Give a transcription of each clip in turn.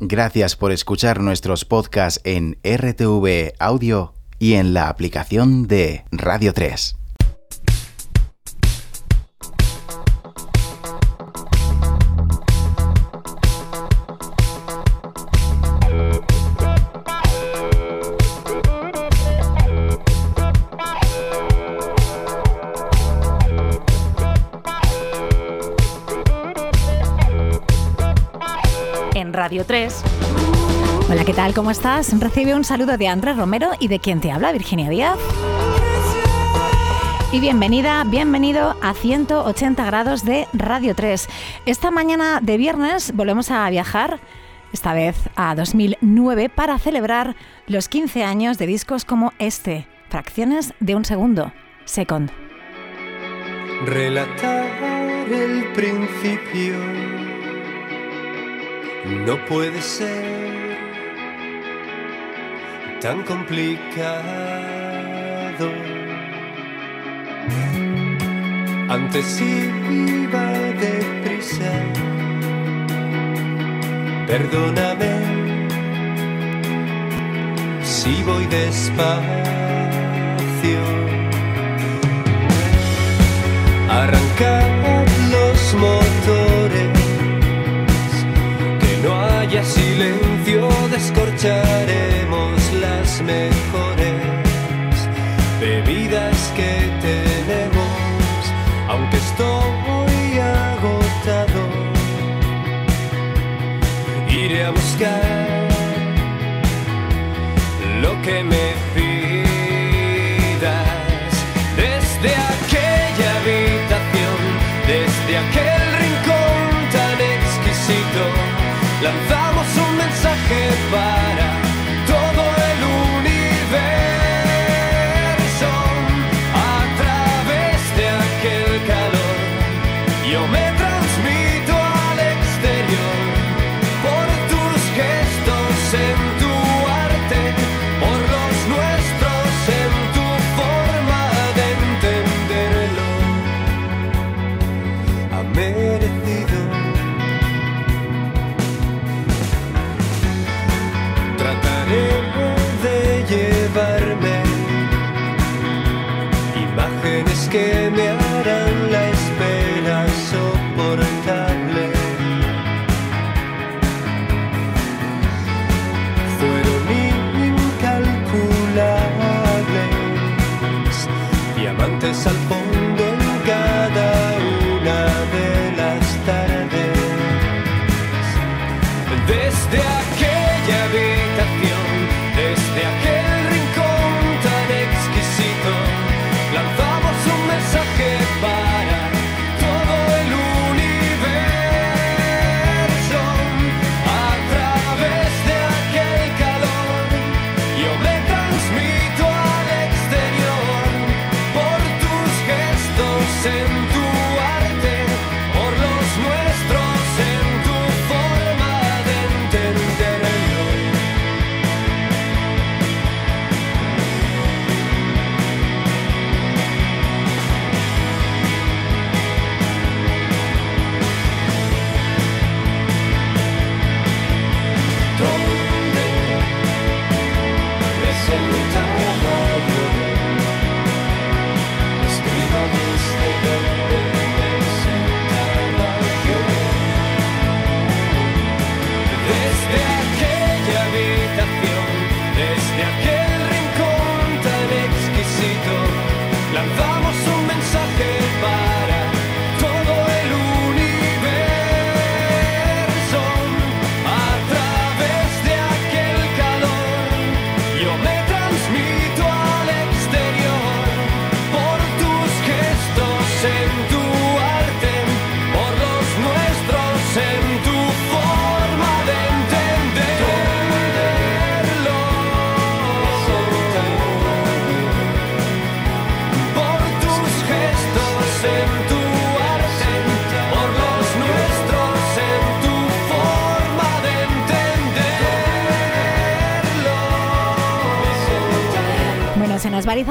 Gracias por escuchar nuestros podcasts en RTV Audio y en la aplicación de Radio 3. Radio 3. Hola, ¿qué tal? ¿Cómo estás? Recibe un saludo de Andrés Romero y de quien te habla, Virginia Díaz. Y bienvenida, bienvenido a 180 grados de Radio 3. Esta mañana de viernes volvemos a viajar, esta vez a 2009, para celebrar los 15 años de discos como este, Fracciones de un Segundo, Second. Relatar el principio no puede ser tan complicado. Antes iba deprisa, perdóname si voy despacio. Arrancad los motores haya silencio, descorcharemos las mejores bebidas que tenemos, aunque estoy agotado, iré a buscar lo que me goodbye.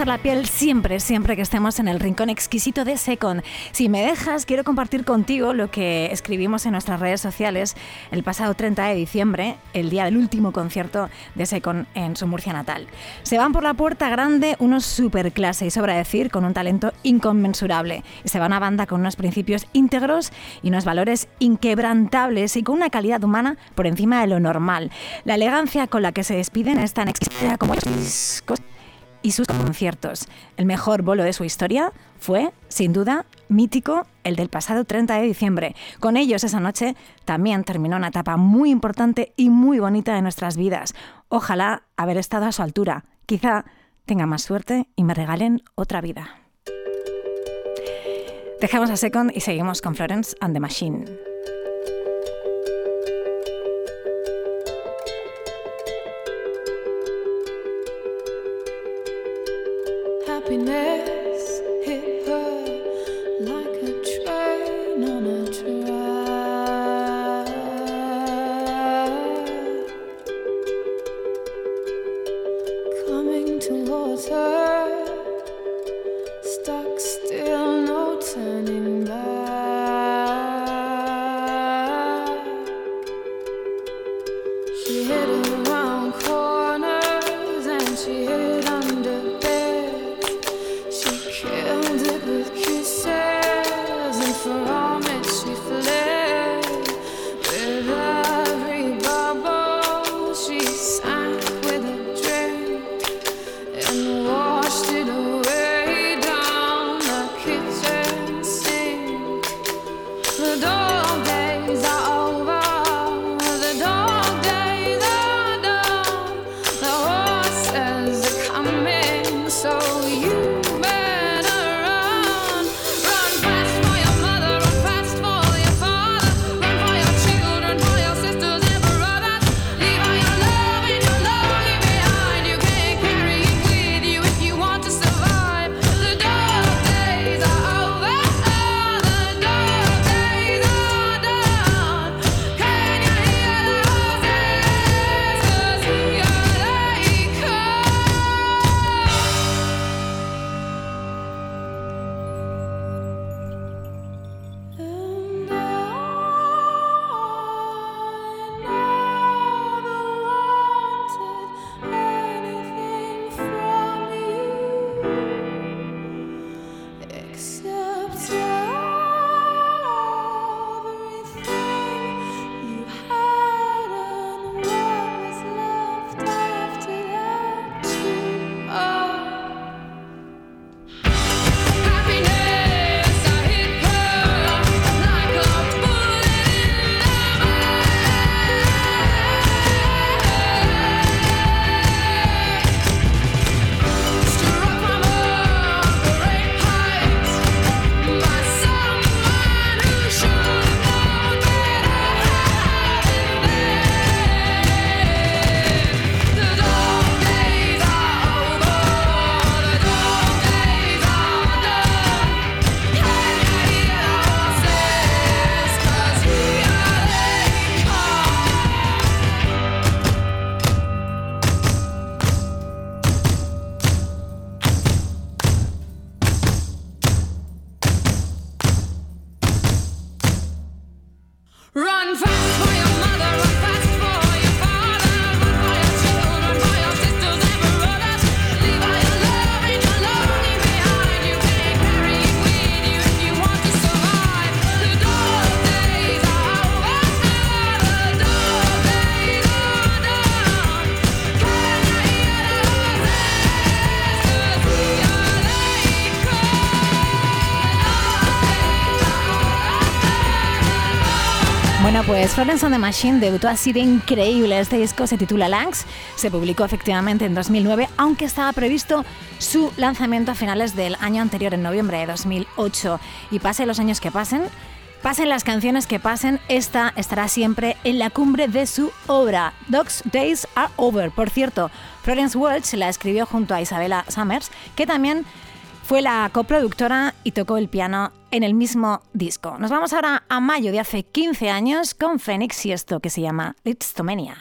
La piel siempre, siempre que estemos en el rincón exquisito de Secon. Si me dejas, quiero compartir contigo lo que escribimos en nuestras redes sociales el pasado 30 de diciembre, el día del último concierto de Secon en su Murcia natal. Se van por la puerta grande unos superclase y sobra decir, con un talento inconmensurable. Se va una banda con unos principios íntegros y unos valores inquebrantables y con una calidad humana por encima de lo normal. La elegancia con la que se despiden es tan exquisita como y sus conciertos. El mejor bolo de su historia fue, sin duda, mítico, el del pasado 30 de diciembre. Con ellos esa noche también terminó una etapa muy importante y muy bonita de nuestras vidas. Ojalá haber estado a su altura. Quizá tenga más suerte y me regalen otra vida. Dejamos a Second y seguimos con Florence and the Machine. Bueno, pues Florence and the Machine debutó así de increíble. Este disco se titula Langs, se publicó efectivamente en 2009, aunque estaba previsto su lanzamiento a finales del año anterior, en noviembre de 2008. Y pase los años que pasen, pasen las canciones que pasen, esta estará siempre en la cumbre de su obra. Dogs Days Are Over. Por cierto, Florence Welch la escribió junto a Isabella Summers, que también fue la coproductora y tocó el piano en el mismo disco. Nos vamos ahora a mayo de hace 15 años con Phoenix y esto que se llama Litztomania.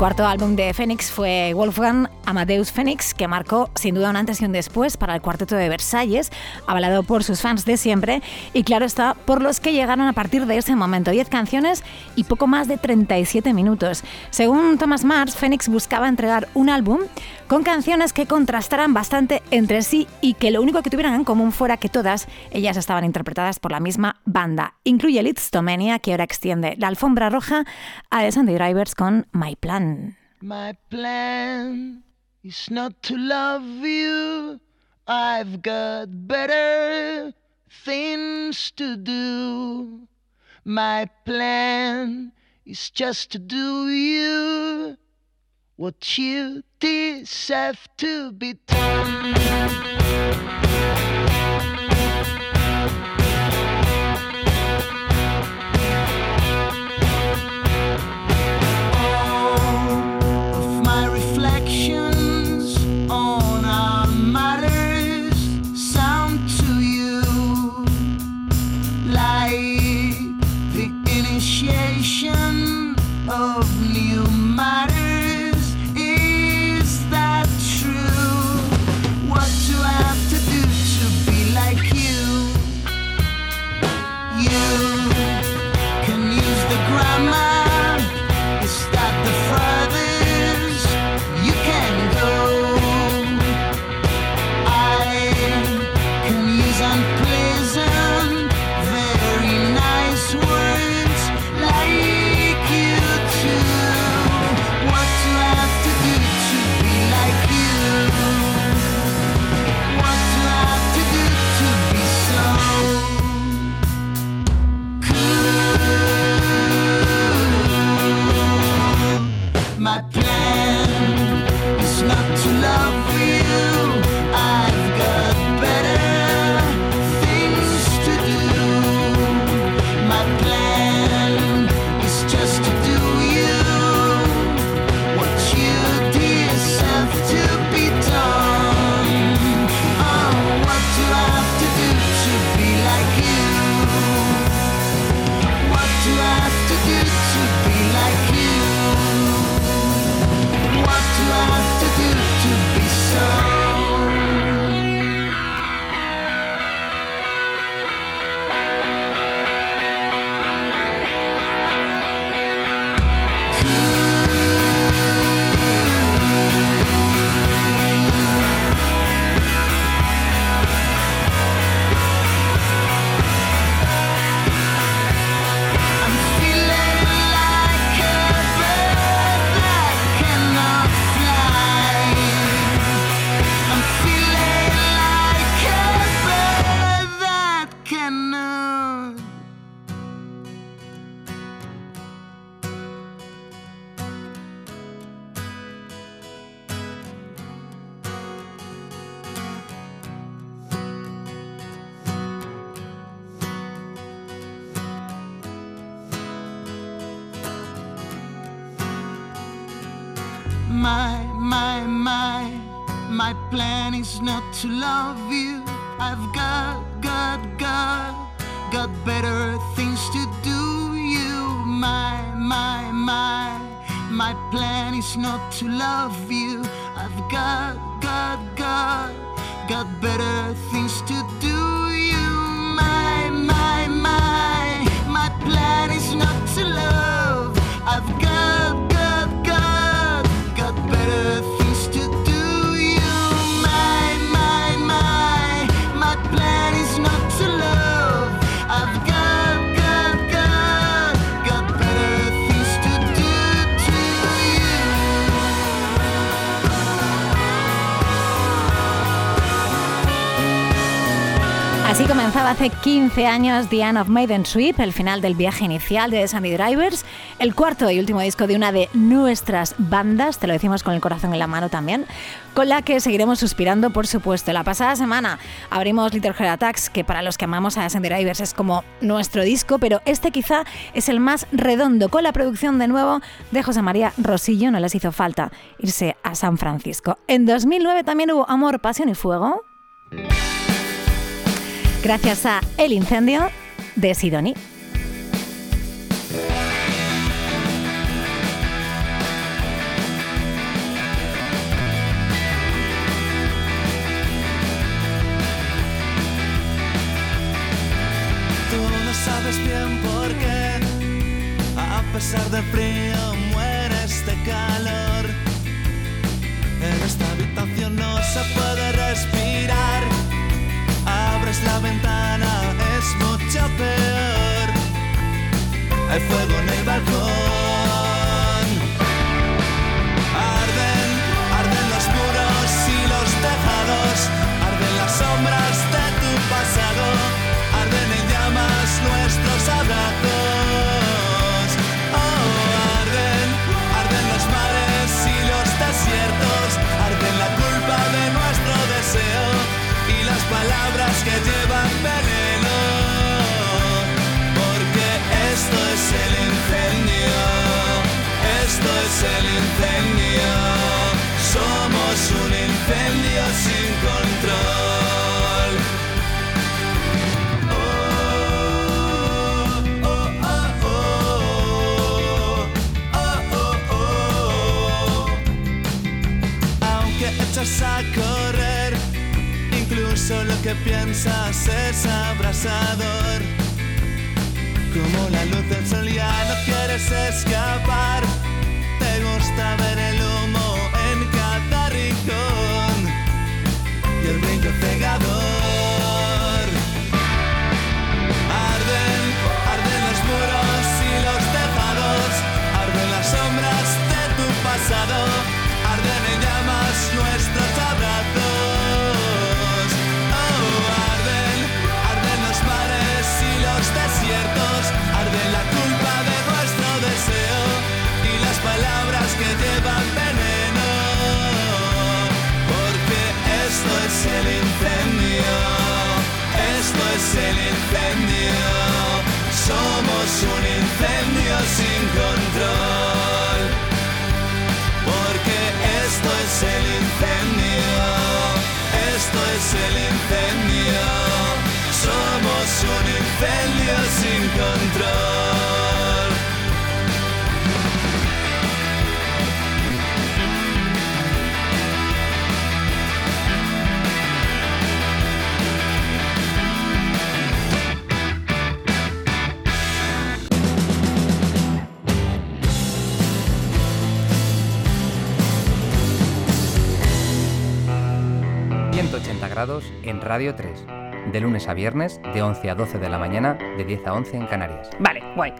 cuarto álbum de Phoenix fue Wolfgang Amadeus Phoenix, que marcó sin duda un antes y un después para el cuarteto de Versalles, avalado por sus fans de siempre y claro está, por los que llegaron a partir de ese momento. 10 canciones y poco más de 37 minutos. Según Thomas Mars, Phoenix buscaba entregar un álbum con canciones que contrastaran bastante entre sí y que lo único que tuvieran en común fuera que todas ellas estaban interpretadas por la misma banda. Incluye Litztomania, que ahora extiende la alfombra roja a The Sunday Drivers con My Plan. Mm. My plan is not to love you. I've got better things to do. My plan is just to do you what you deserve to be done. My, my, my. My plan is not to love you. I've got, got, got, got better things to do. You, my, my, my. My plan is not to love you. I've got, got, got, got better things to do. Comenzaba hace 15 años The of Maiden Sweep, el final del viaje inicial de Sandy Drivers, el cuarto y último disco de una de nuestras bandas, te lo decimos con el corazón en la mano también, con la que seguiremos suspirando, por supuesto. La pasada semana abrimos Little Attacks, que para los que amamos a Sandy Drivers es como nuestro disco, pero este quizá es el más redondo, con la producción de nuevo de José María Rosillo, no les hizo falta irse a San Francisco. En 2009 también hubo Amor, Pasión y Fuego. Gracias a El Incendio de Sidoni. A pesar del frío, mueres de calor. En esta habitación no se puede respirar. La ventana, es mucho peor. Hay fuego en el balcón. Que piensas es abrasador. Como la luz del sol ya no quieres escapar, te gusta ver el humo en cada rincón y el brillo cegador. Incendio sin control. grados en Radio 3. De lunes a viernes, de 11 a 12 de la mañana, de 10 a 11 en Canarias. Vale, guay.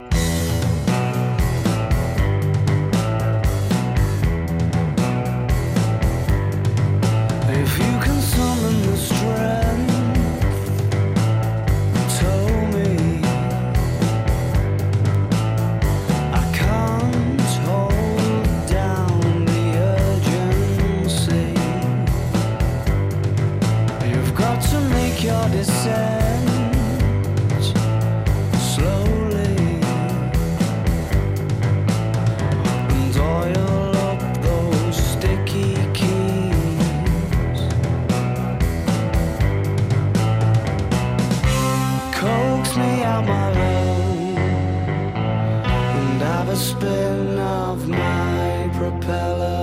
spin of my propeller.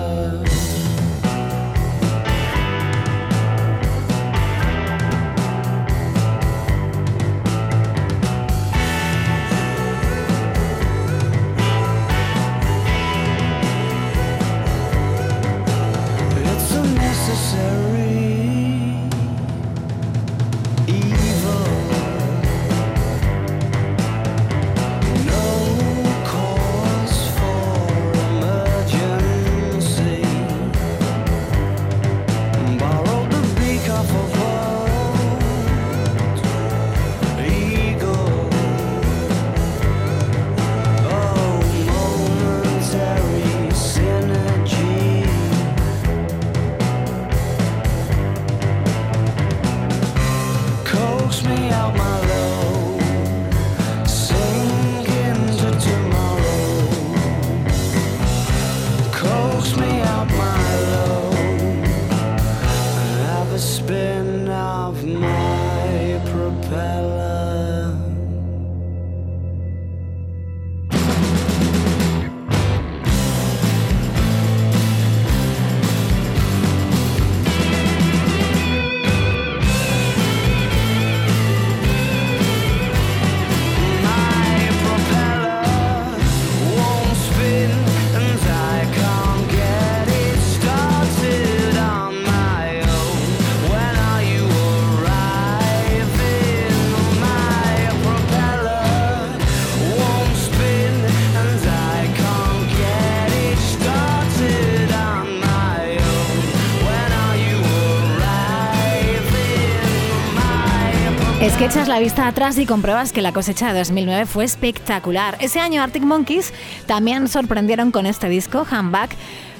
Es que echas la vista atrás y compruebas que la cosecha de 2009 fue espectacular. Ese año Arctic Monkeys también sorprendieron con este disco, Handback,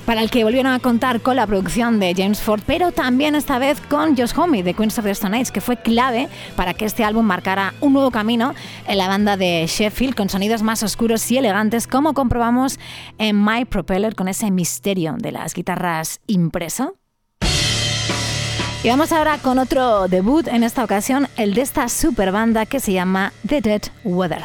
para el que volvieron a contar con la producción de James Ford, pero también esta vez con Josh Homme de Queens of the Stone Age, que fue clave para que este álbum marcara un nuevo camino en la banda de Sheffield, con sonidos más oscuros y elegantes, como comprobamos en My Propeller, con ese misterio de las guitarras impreso. Y vamos ahora con otro debut, en esta ocasión el de esta super banda que se llama The Dead Weather.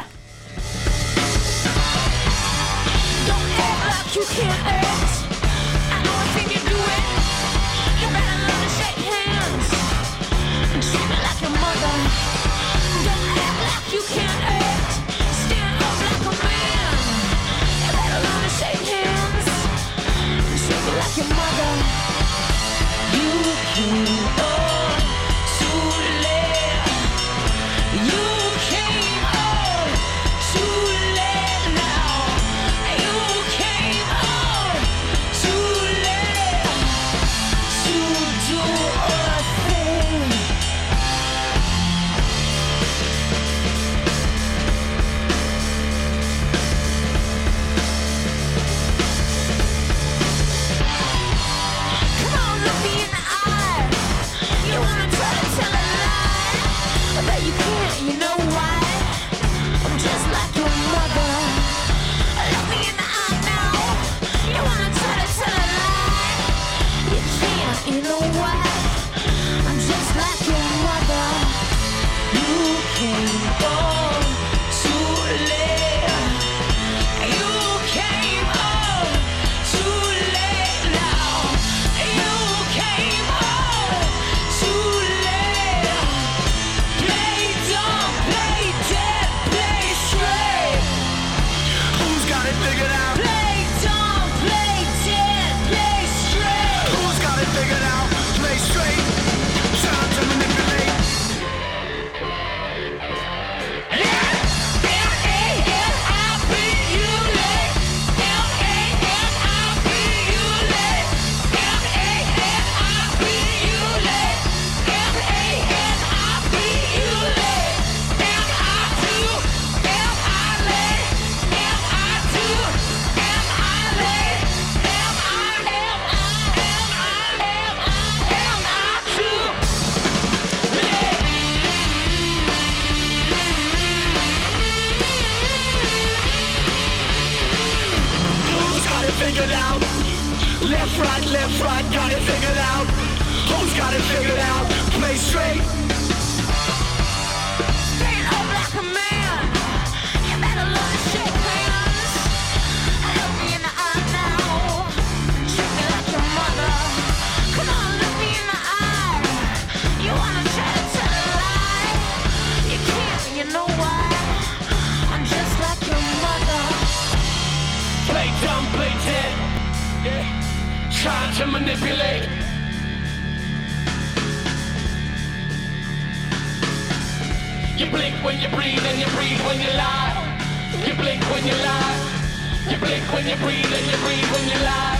When you breathe and you breathe when you lie.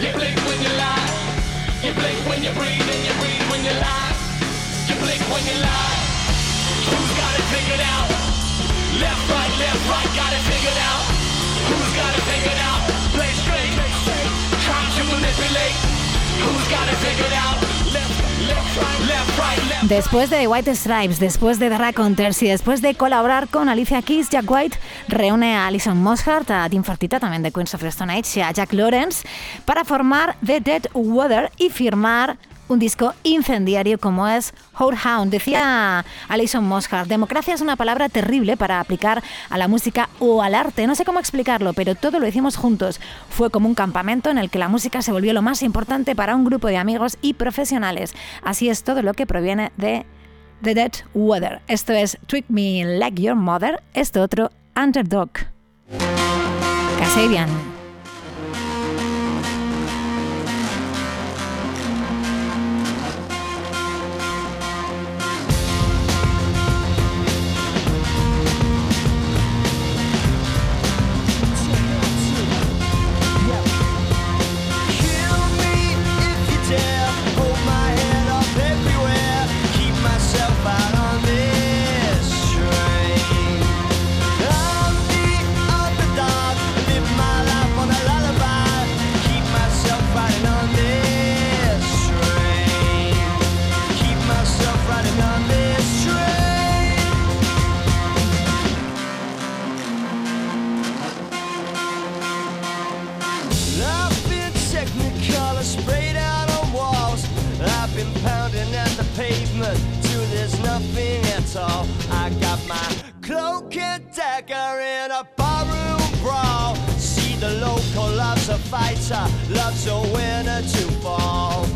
You blink when you lie. You blink when you breathe and you breathe when you lie. You blink when you lie. Who's got it figured out? Left, right, left, right, got it figured out. Who's got it figured out? Play straight, trying to manipulate. Después de White Stripes, después de The Raconteurs y después de colaborar con Alicia Keys, Jack White reúne a Alison Mosshart, a Tim Fertitta, también de Queens of the Stone Age, y a Jack Lawrence para formar The Dead Weather y firmar un disco incendiario como es Whorehound. Decía Alison Mosshart, democracia es una palabra terrible para aplicar a la música o al arte. No sé cómo explicarlo, pero todo lo hicimos juntos. Fue como un campamento en el que la música se volvió lo más importante para un grupo de amigos y profesionales. Así es todo lo que proviene de The Dead Weather. Esto es Tweak Me Like Your Mother, esto otro Underdog. Kasabian. A fighter, loves a winner to fall.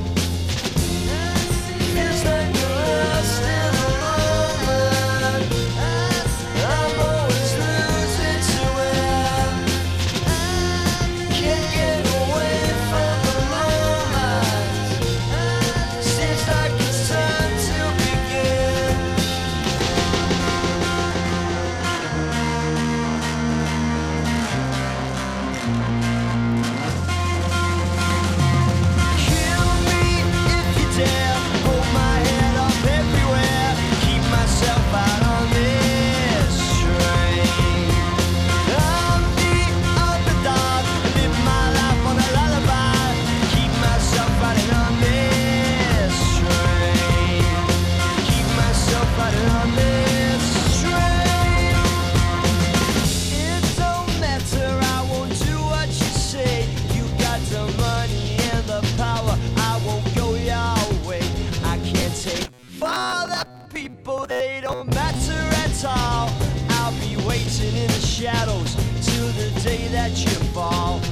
You fall.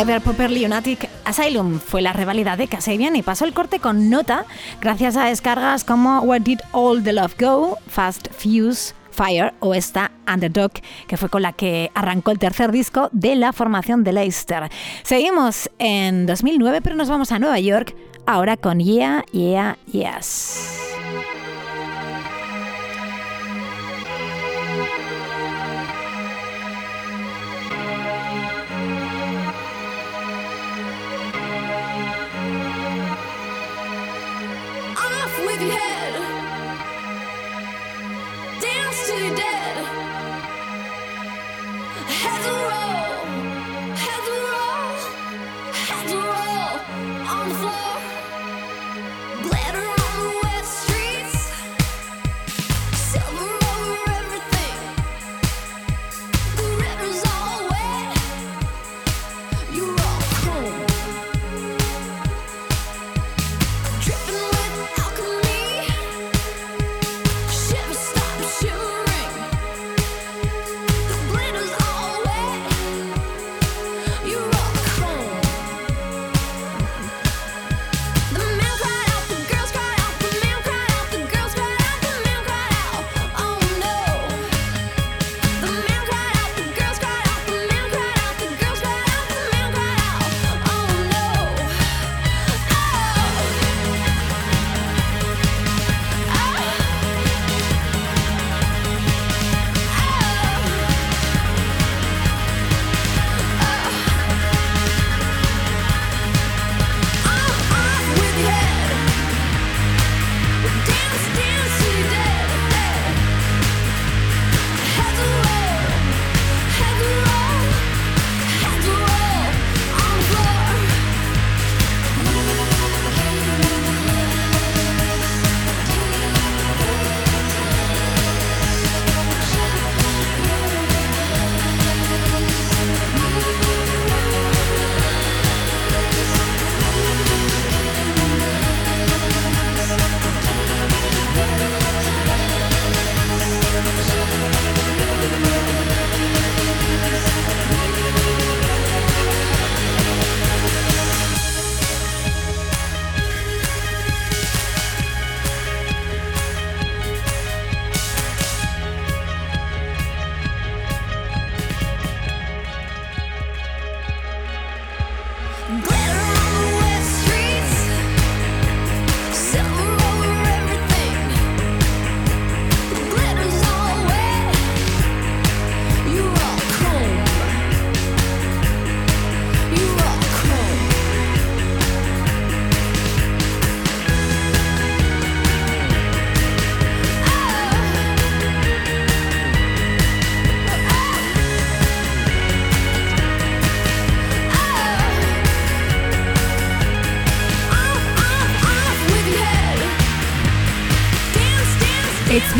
Rider Popper Lunatic Asylum fue la rivalidad de Kasabian y pasó el corte con nota gracias a descargas como Where Did All the Love Go, Fast Fuse, Fire o esta Underdog, que fue con la que arrancó el tercer disco de la formación de Leicester. Seguimos en 2009, pero nos vamos a Nueva York ahora con Yeah, Yeah, Yes.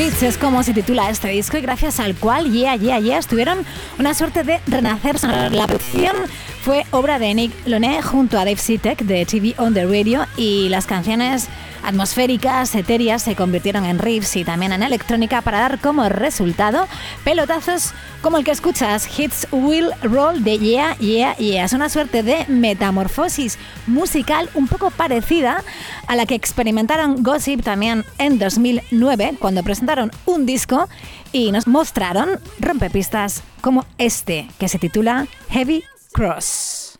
Beats es como se titula este disco y gracias al cual Yeah Yeah Yeah tuvieron una suerte de renacer. La producción fue obra de Nick Loné junto a Dave Sitek de TV on the Radio y las canciones atmosféricas, etéreas se convirtieron en riffs y también en electrónica para dar como resultado pelotazos como el que escuchas, Hits Will Roll de Yeah Yeah Yeah. Es una suerte de metamorfosis musical un poco parecida a la que experimentaron Gossip también en 2009 cuando presentaron un disco y nos mostraron rompepistas como este que se titula Heavy Cross.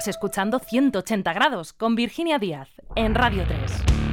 Estás escuchando 180 grados con Virginia Díaz en Radio 3.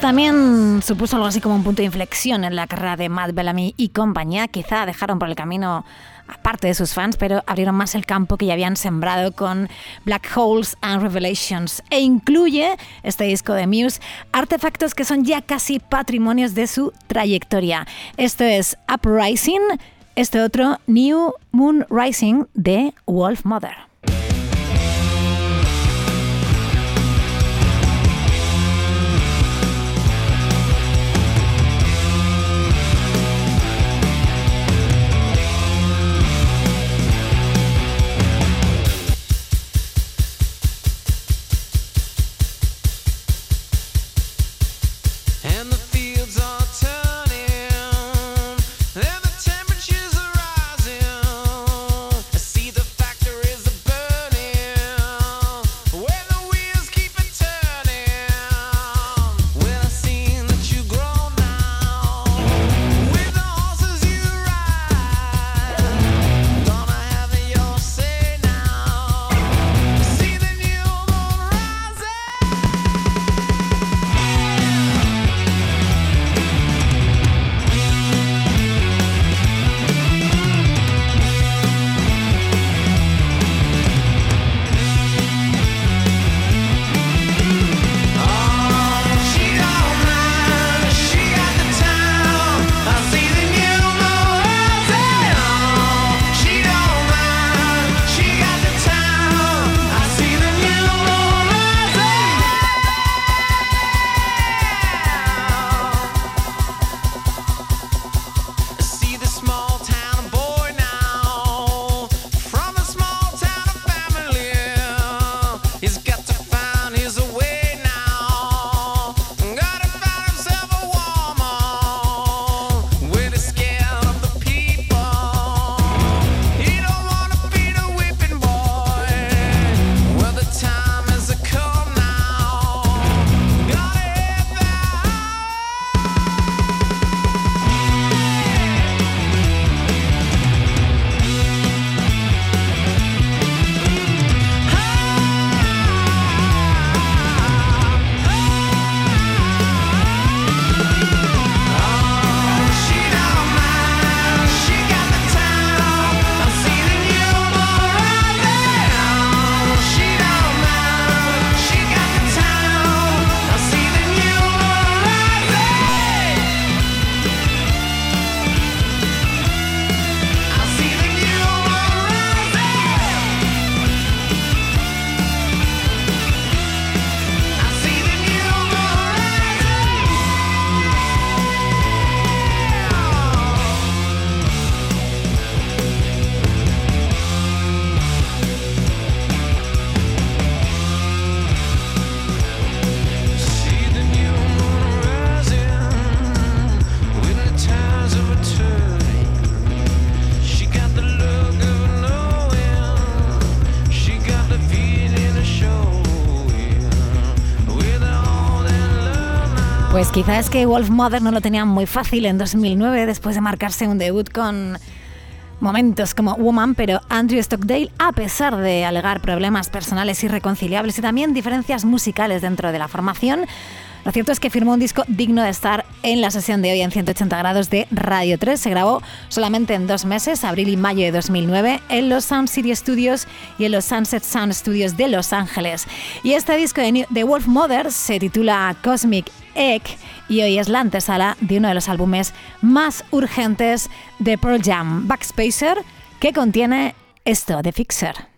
También supuso algo así como un punto de inflexión en la carrera de Matt Bellamy y compañía. Quizá dejaron por el camino aparte de sus fans, pero abrieron más el campo que ya habían sembrado con Black Holes and Revelations. E incluye este disco de Muse artefactos que son ya casi patrimonios de su trayectoria. Esto es Uprising, este otro New Moon Rising de Wolf Mother. Es que Wolf Mother no lo tenía muy fácil en 2009 después de marcarse un debut con momentos como Woman, pero Andrew Stockdale, a pesar de alegar problemas personales irreconciliables y también diferencias musicales dentro de la formación, lo cierto es que firmó un disco digno de estar en la sesión de hoy en 180 grados de Radio 3. Se grabó solamente en dos meses, abril y mayo de 2009, en los Sound City Studios y en los Sunset Sound Studios de Los Ángeles. Y este disco de, de Wolf Mother se titula Cosmic Egg y hoy es la antesala de uno de los álbumes más urgentes de Pearl Jam, Backspacer, que contiene esto de Fixer.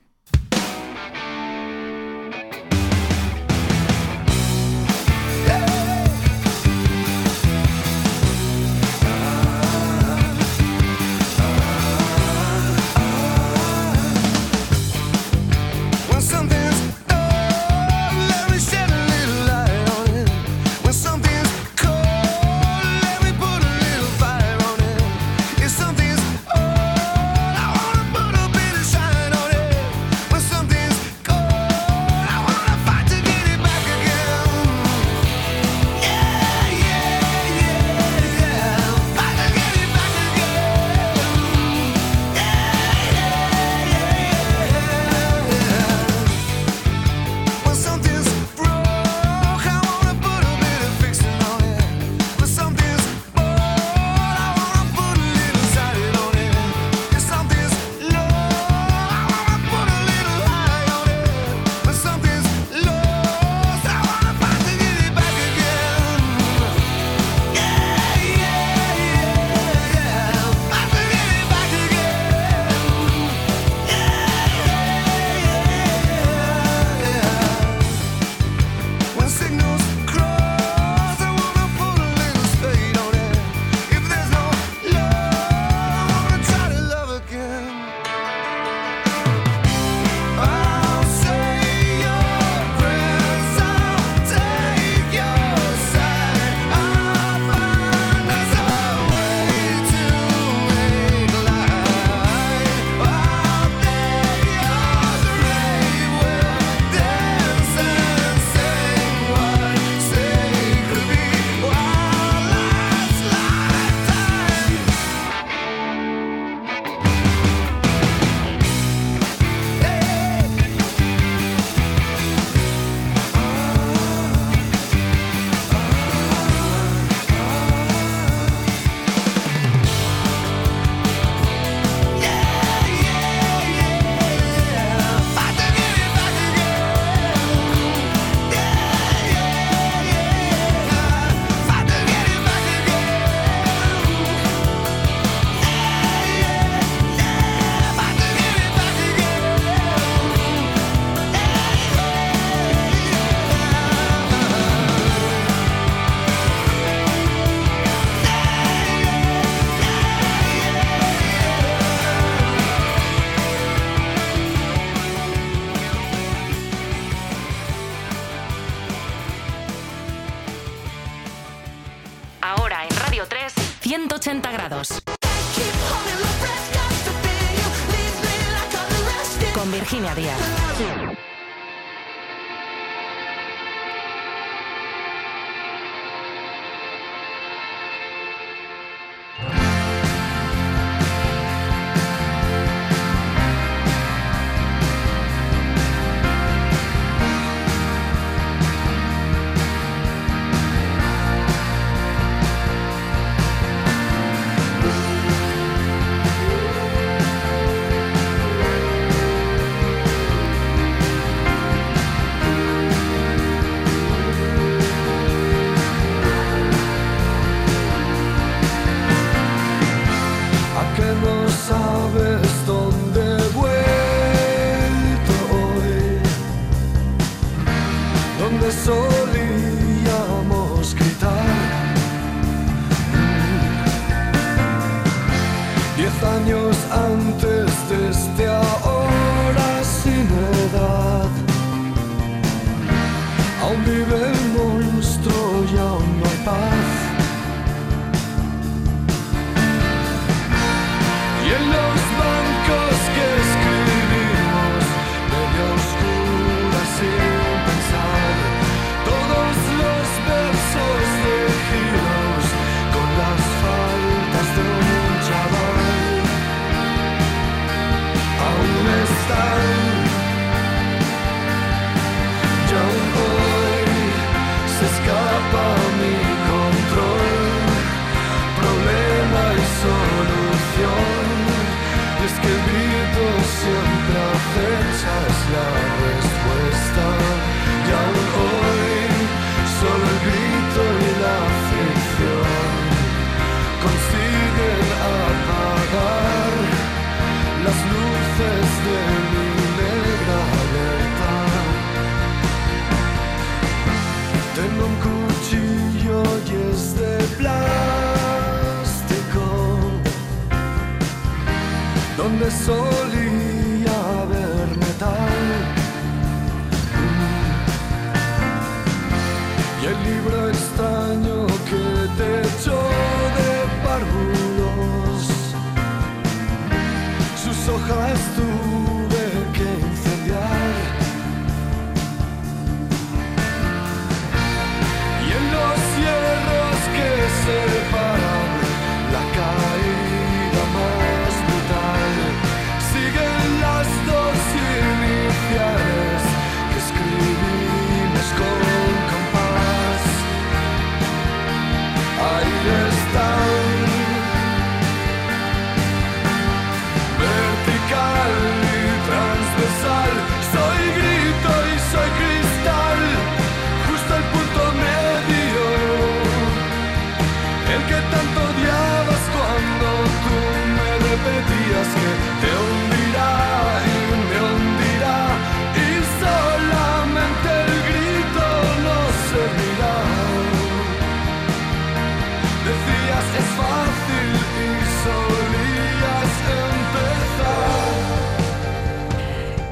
stars.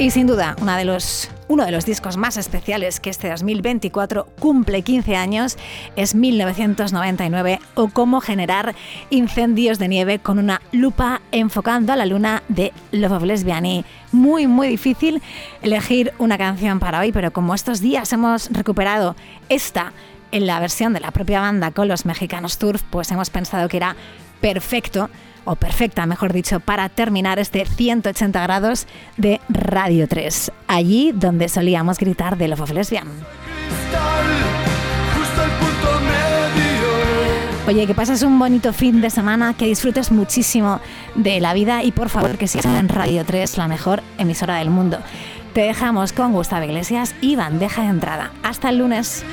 Y sin duda, de los, uno de los discos más especiales que este 2024 cumple 15 años es 1999 o Cómo generar incendios de nieve con una lupa enfocando a la luna de Love of Lesbiani. Muy, muy difícil elegir una canción para hoy, pero como estos días hemos recuperado esta en la versión de la propia banda con los mexicanos Turf, pues hemos pensado que era perfecto o perfecta, mejor dicho, para terminar este 180 grados de Radio 3, allí donde solíamos gritar de Love of Lesbian. Oye, que pases un bonito fin de semana, que disfrutes muchísimo de la vida y por favor que sigas en Radio 3, la mejor emisora del mundo. Te dejamos con Gustavo Iglesias y bandeja de entrada. Hasta el lunes.